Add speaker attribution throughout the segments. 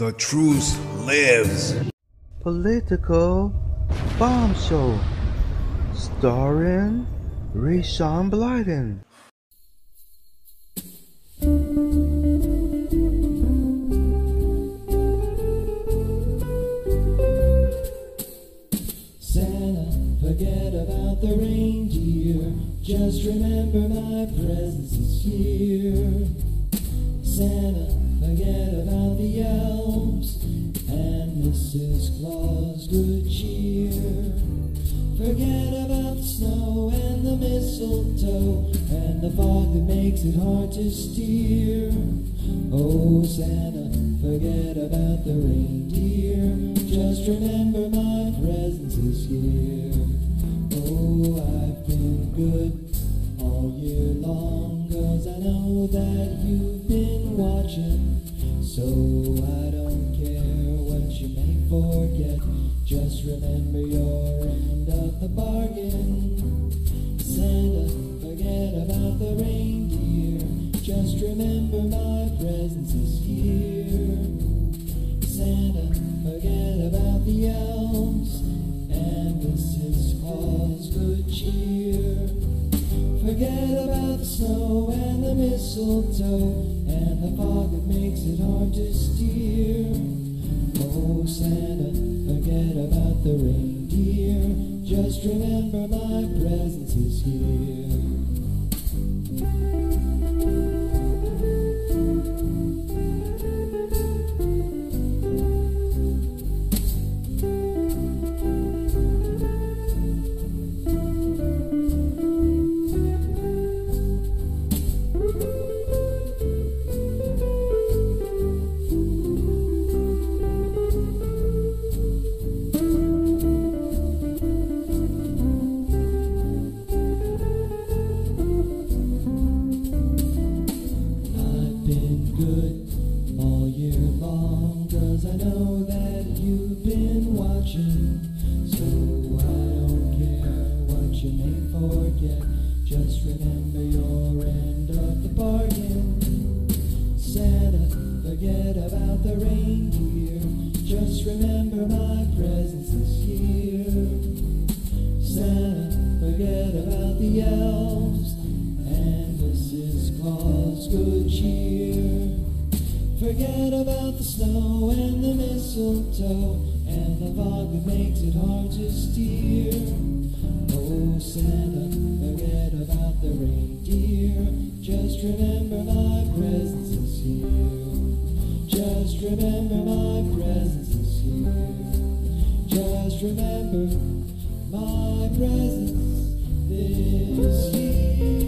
Speaker 1: The truth lives.
Speaker 2: Political bombshell, starring Rayshawn Blyden.
Speaker 3: Santa, forget about the reindeer. Just remember my presence is here. Mrs. Claus. Good cheer. Forget about the snow and the mistletoe and the fog that makes it hard to steer. Oh, Santa, forget about the reindeer. Just remember my presence is here. Oh, I've been good all year long, cause I know that you've been watching. So I don't care forget. Just remember your end of the bargain. Santa, forget about the reindeer. Just remember my presence is here. Santa, forget about the elves and Mrs. Claus. Good cheer. Forget about the snow and the mistletoe and the fog that makes it hard to steer. Santa, forget about the reindeer. Just remember my presence is here. Just remember your end of the bargain. Santa, forget about the reindeer, just remember my presence is here. Santa, forget about the elves and Mrs. Claus. Good cheer. Forget about the snow and the mistletoe and the fog that makes it hard to steer. Oh, Santa, forget about the reindeer. Just remember my presence is here. Just remember my presence is here. Just remember my presence is here.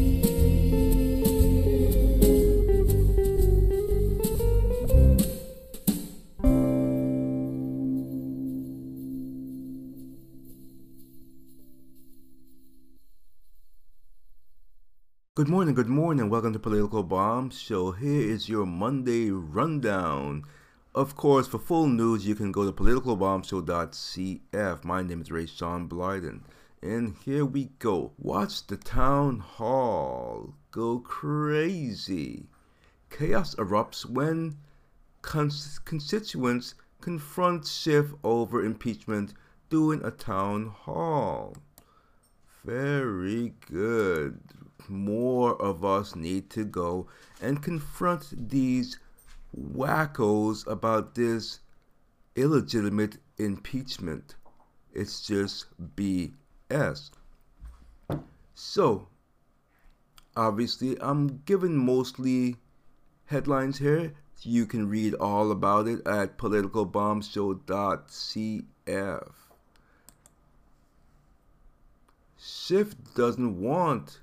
Speaker 4: Good morning, good morning. Welcome to Political Bomb Show. Here is your Monday rundown. Of course, for full news, you can go to politicalbombshow.cf. My name is Ray Sean Blyden. And here we go. Watch the town hall go crazy. Chaos erupts when cons- constituents confront Schiff over impeachment during a town hall. Very good. More of us need to go and confront these wackos about this illegitimate impeachment. It's just BS. So, obviously, I'm giving mostly headlines here. You can read all about it at politicalbombshow.cf. Schiff doesn't want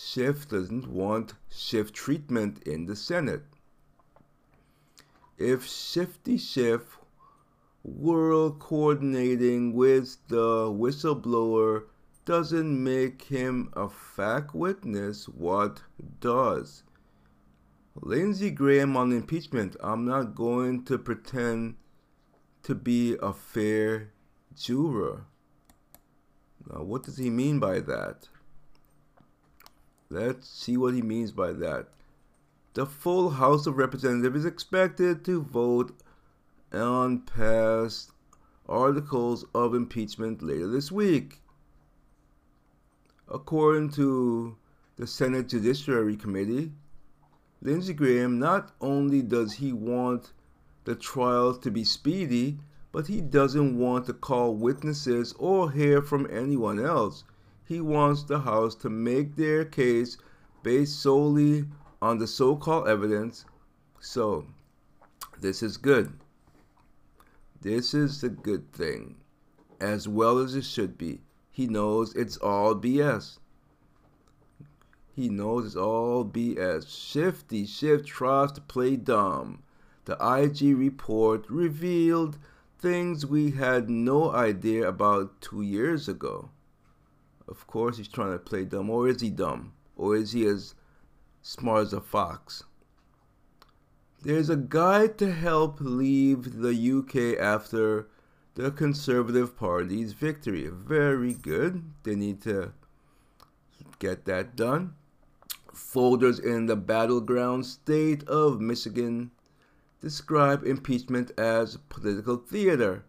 Speaker 4: Schiff doesn't want Schiff treatment in the Senate. If Shifty Schiff were coordinating with the whistleblower doesn't make him a fact witness, what does? Lindsey Graham on impeachment. I'm not going to pretend to be a fair juror. Now, what does he mean by that? Let's see what he means by that. the full House of Representatives is expected to vote on past articles of impeachment later this week. According to the Senate Judiciary Committee, Lindsey Graham not only does he want the trial to be speedy, but he doesn't want to call witnesses or hear from anyone else. He wants the House to make their case based solely on the so called evidence. So, this is good. This is the good thing, as well as it should be. He knows it's all BS. He knows it's all BS. Shifty Schiff tries to play dumb. The IG report revealed things we had no idea about two years ago. Of course, he's trying to play dumb. Or is he dumb? Or is he as smart as a fox? There's a guide to help leave the UK after the Conservative Party's victory. Very good. They need to get that done. Folders in the battleground state of Michigan describe impeachment as political theater,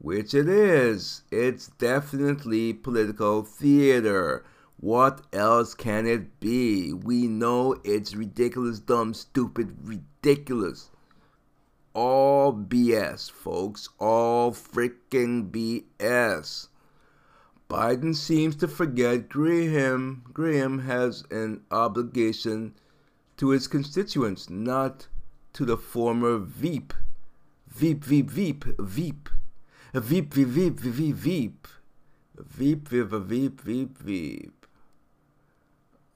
Speaker 4: which it is. It's definitely political theater. What else can it be? We know it's ridiculous, dumb, stupid, ridiculous. All BS, folks. All freaking BS. Biden seems to forget Graham. Graham has an obligation to his constituents, not to the former Veep. Veep, Veep, Veep, Veep. Veep, Veep, Veep, Veep, Veep. Veep, Veep, Veep, Veep, Veep.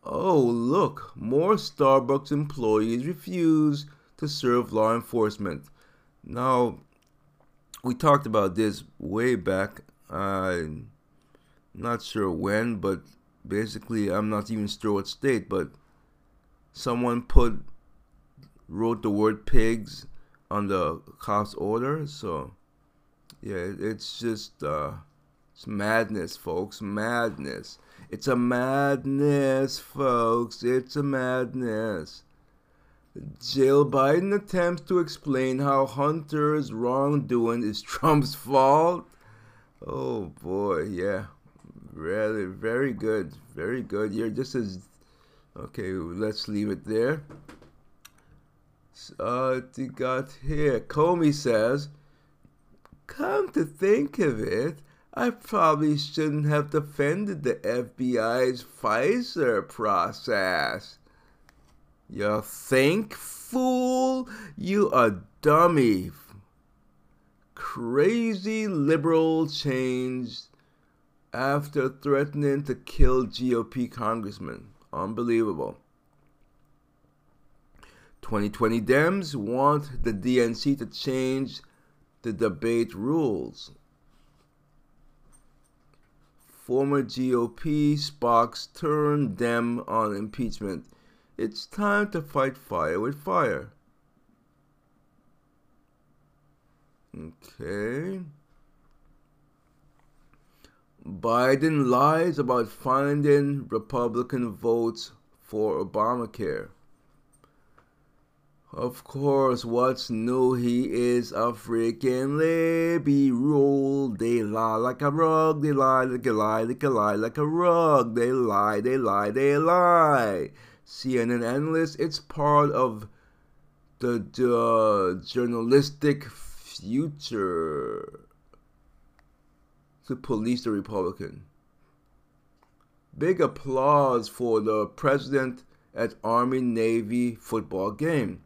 Speaker 4: Oh, look, more Starbucks employees refuse to serve law enforcement. Now, we talked about this way back. I'm not sure when, but basically, I'm not even sure what state, but someone put wrote the word pigs on the cops order. So, yeah, it's just uh, it's madness, folks. Madness. It's a madness, folks. It's a madness. Jill Biden attempts to explain how Hunter's wrongdoing is Trump's fault. Oh boy, yeah. Really, very good. Very good. You're just as. Okay, let's leave it there. Uh, got here. Comey says, Come to think of it, I probably shouldn't have defended the FBI's FISA process. You think, fool? You a dummy. Crazy liberal change after threatening to kill GOP congressman. Unbelievable. 2020 Dems want the DNC to change the debate rules. Former GOP Spock's turn Dem on impeachment. It's time to fight fire with fire. Okay. Biden lies about finding Republican votes for Obamacare. Of course, what's new? He is a freaking libby liberal. They lie like a rug. They lie like a lie, like a lie, like a rug. They lie, they lie, they lie. CNN analyst, it's part of the, the journalistic future to police the Republican. Big applause for the president at Army Navy football game.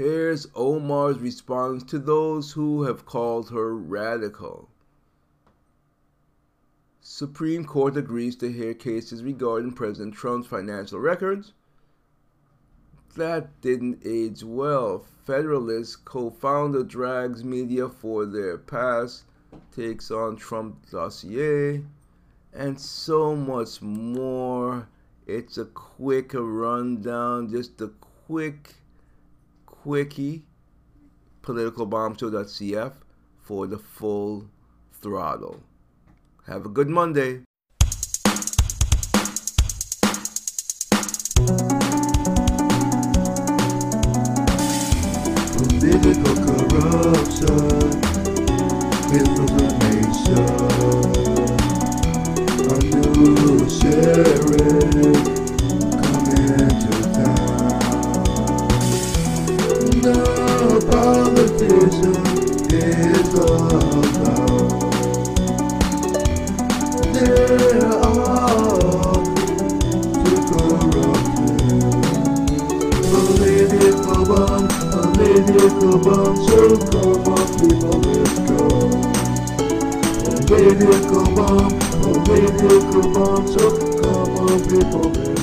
Speaker 4: Here's Omar's response to those who have called her radical. Supreme Court agrees to hear cases regarding President Trump's financial records. That didn't age well. Federalist co-founder drags media for their past takes on Trump dossier and so much more. It's a quick rundown, just a quick quickie, politicalbombshow.cf for the full throttle. Have a good Monday.
Speaker 5: Baby, come on, oh baby, come
Speaker 4: on, so come on, people.